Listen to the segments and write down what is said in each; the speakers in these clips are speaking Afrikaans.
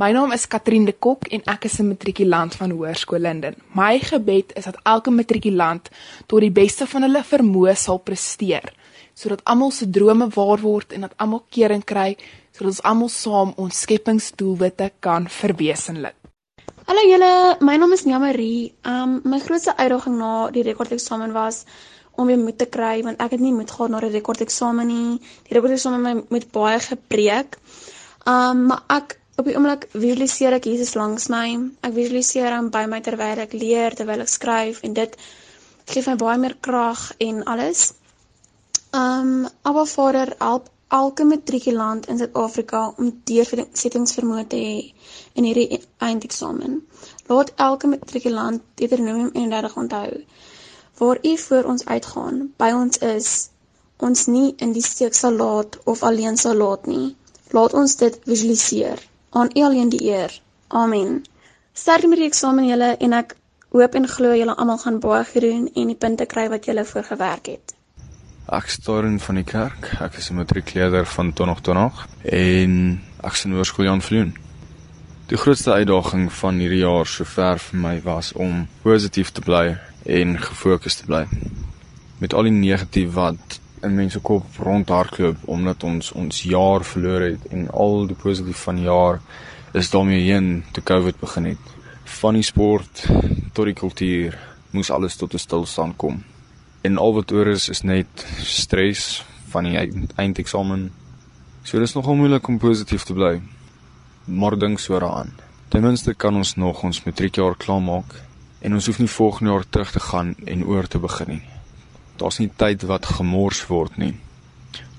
My naam is Katrien de Kok en ek is 'n matrikulant van Hoërskool Linden. My gebed is dat elke matrikulant tot die beste van hulle vermoë sal presteer, sodat almal se drome waar word en dat almal kering kry, sodat ons almal saam ons skepingsdoelwitte kan verwesenlik. Hallo julle, my naam is Nia Marie. Um my grootste uitdaging na die rekordeksamen was om weer moed te kry want ek het nie moed gehad na die rekordeksamen nie. Die rekordeksamen my met baie gepreek. Um maar ek op die oomblik visualiseer ek Jesus langs my. Ek visualiseer hom by my terwyl ek leer, terwyl ek skryf en dit gee my baie meer krag en alles. Um Abba Vader help elke matrikulant in Suid-Afrika om deursettingsvermoë te hê in hierdie eindeksamen. Laat elke matrikulant Deuteronomium 31 onthou. Waar U voor ons uitgaan, by ons is, ons nie in die steek sal laat of alleen sal laat nie. Laat ons dit visualiseer. Aan U alleen die eer. Amen. Sterkte met die eksamen julle en ek hoop en glo julle almal gaan baie gedoen en die punte kry wat julle voor gewerk het. Ek in van die kerk. Ek is 'n matriekleerder van 2020 en ek sien hoërskool Jan Vloon. Die grootste uitdaging van hierdie jaar sover vir my was om positief te bly en gefokus te bly. Met al die negatief wat in mense kop rondhardloop omdat ons ons jaar verloor het en al die positief van die jaar is daarmee heen te Covid begin het. Van die sport tot die kultuur moes alles tot 'n stilstand kom. En al wat oor is is net stres van die eindeksamen. So dit is nogal moeilik om positief te bly. Maar dink so daaraan. Ten minste kan ons nog ons matriekjaar klaarmaak en ons hoef nie volgende jaar terug te gaan en oor te begin nie daar's nie tyd wat gemors word nie.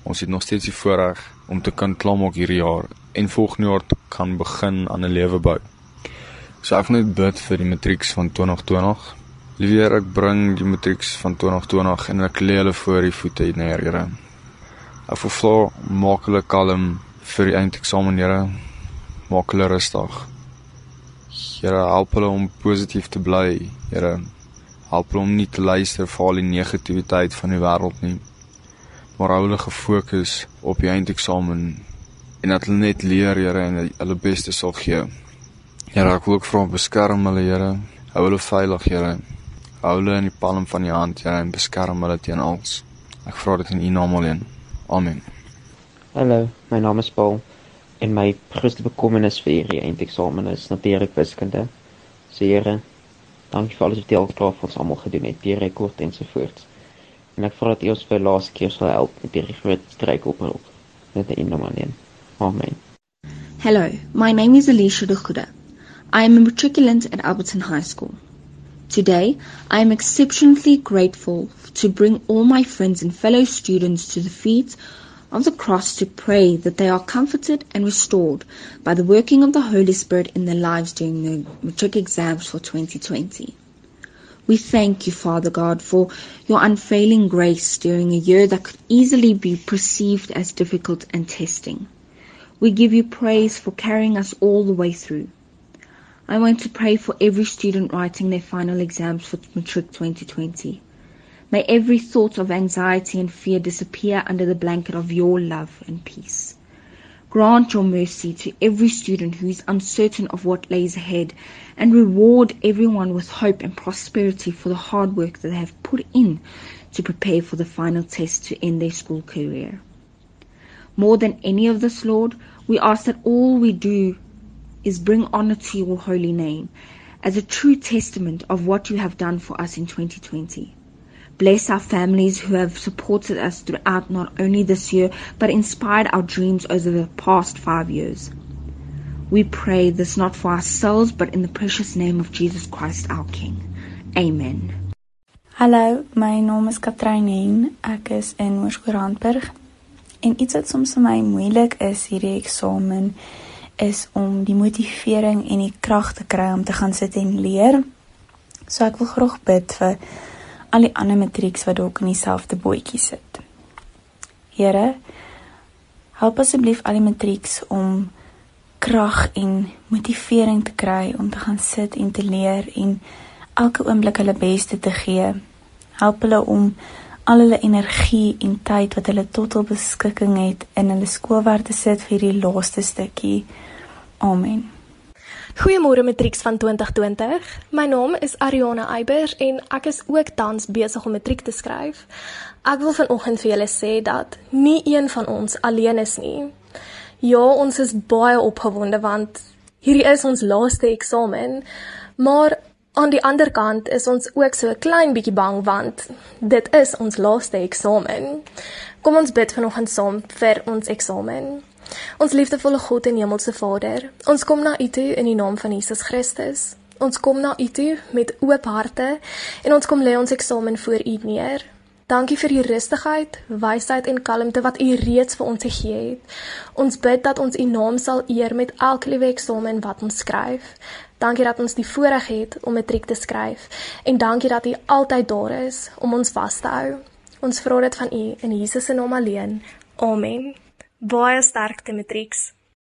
Ons het nog steeds die voorreg om te kan klaarmaak hierdie jaar en volgende jaar te kan begin aan 'n lewe bou. So ek net bid vir die matrieks van 2020. Liewer ek bring die matrieks van 2020 en ek lê hulle voor die voete in Here. Ek vervra maak hulle kalm vir die eindeksamen, Here. Maak hulle rustig. Here, help hulle om positief te bly, Here help hulle om nie te luister vir al die negativiteit van die wêreld nie. Maar hou hulle gefokus op die eindeksamen en dat hulle net leer Here en hulle beste sal gee. Here ek wil ook vra beskerm hulle Here. Hou hulle veilig Here. Hou hulle in die palm van u hand Here en beskerm hulle teen alles. Ek vra dit in u naam alleen. Amen. Hallo my naam is Paul en my grootste bekommernis vir hierdie eindeksamen is natuurlik wiskunde. Se Here Dankie vir alles wat jy al klaar vir ons almal gedoen het, die rekord ensovoorts. En ek vra dat U ons vir laaste keer sal help met hierdie groot stryd oproep. Net in naam alleen. Amen. Hello, my name is Alicia Goede. I am a matriculant at Alberton High School. Today, I am exceptionally grateful to bring all my friends and fellow students to the feet of the cross to pray that they are comforted and restored by the working of the Holy Spirit in their lives during the matric exams for 2020. We thank you, Father God, for your unfailing grace during a year that could easily be perceived as difficult and testing. We give you praise for carrying us all the way through. I want to pray for every student writing their final exams for Matric 2020. May every thought of anxiety and fear disappear under the blanket of your love and peace. Grant your mercy to every student who is uncertain of what lays ahead and reward everyone with hope and prosperity for the hard work that they have put in to prepare for the final test to end their school career. More than any of this, Lord, we ask that all we do is bring honor to your holy name as a true testament of what you have done for us in 2020. Bless our families who have supported us throughout not only this year, but inspired our dreams over the past five years. We pray this not for ourselves, but in the precious name of Jesus Christ, our King. Amen. Hallo, my naam is Katrine. Ek is in Hoërskool En iets wat soms vir my moeilik is hierdie eksamen is om die motivering en die krag te kry om te gaan sit en leer. So ek wil graag bid vir al die ander matrieks wat dalk in dieselfde bootjie sit. Here, help asseblief al die matrieks om krag en motivering te kry om te gaan sit en te leer en elke oomblik hulle beste te gee. Help hulle om al hulle energie en tyd wat hulle tot hul beskikking het in hulle skoolwerk te sit vir hierdie laaste stukkie. Amen. Goeiemôre matrieks van 2020. My naam is Ariana Eybers en ek is ook tans besig om matriek te skryf. Ek wil vanoggend vir julle sê dat nie een van ons alleen is nie. Ja, ons is baie opgewonde want hierdie is ons laaste eksamen, maar aan die ander kant is ons ook so 'n klein bietjie bang want dit is ons laaste eksamen. Kom ons bid vanoggend saam vir ons eksamen. Ons liefdevolle God en Hemelse Vader, ons kom na U toe in die naam van Jesus Christus. Ons kom na U toe met oop harte en ons kom lê ons eksamen voor U neer. Dankie vir U rustigheid, wysheid en kalmte wat U reeds vir ons gegee het. Ons bid dat ons U naam sal eer met elke liewe eksamen wat ons skryf. Dankie dat ons die voorreg het om matriek te skryf en dankie dat U altyd daar is om ons vas te hou. Ons vra dit van U in Jesus se naam alleen. Amen. Baie sterkte matrieks.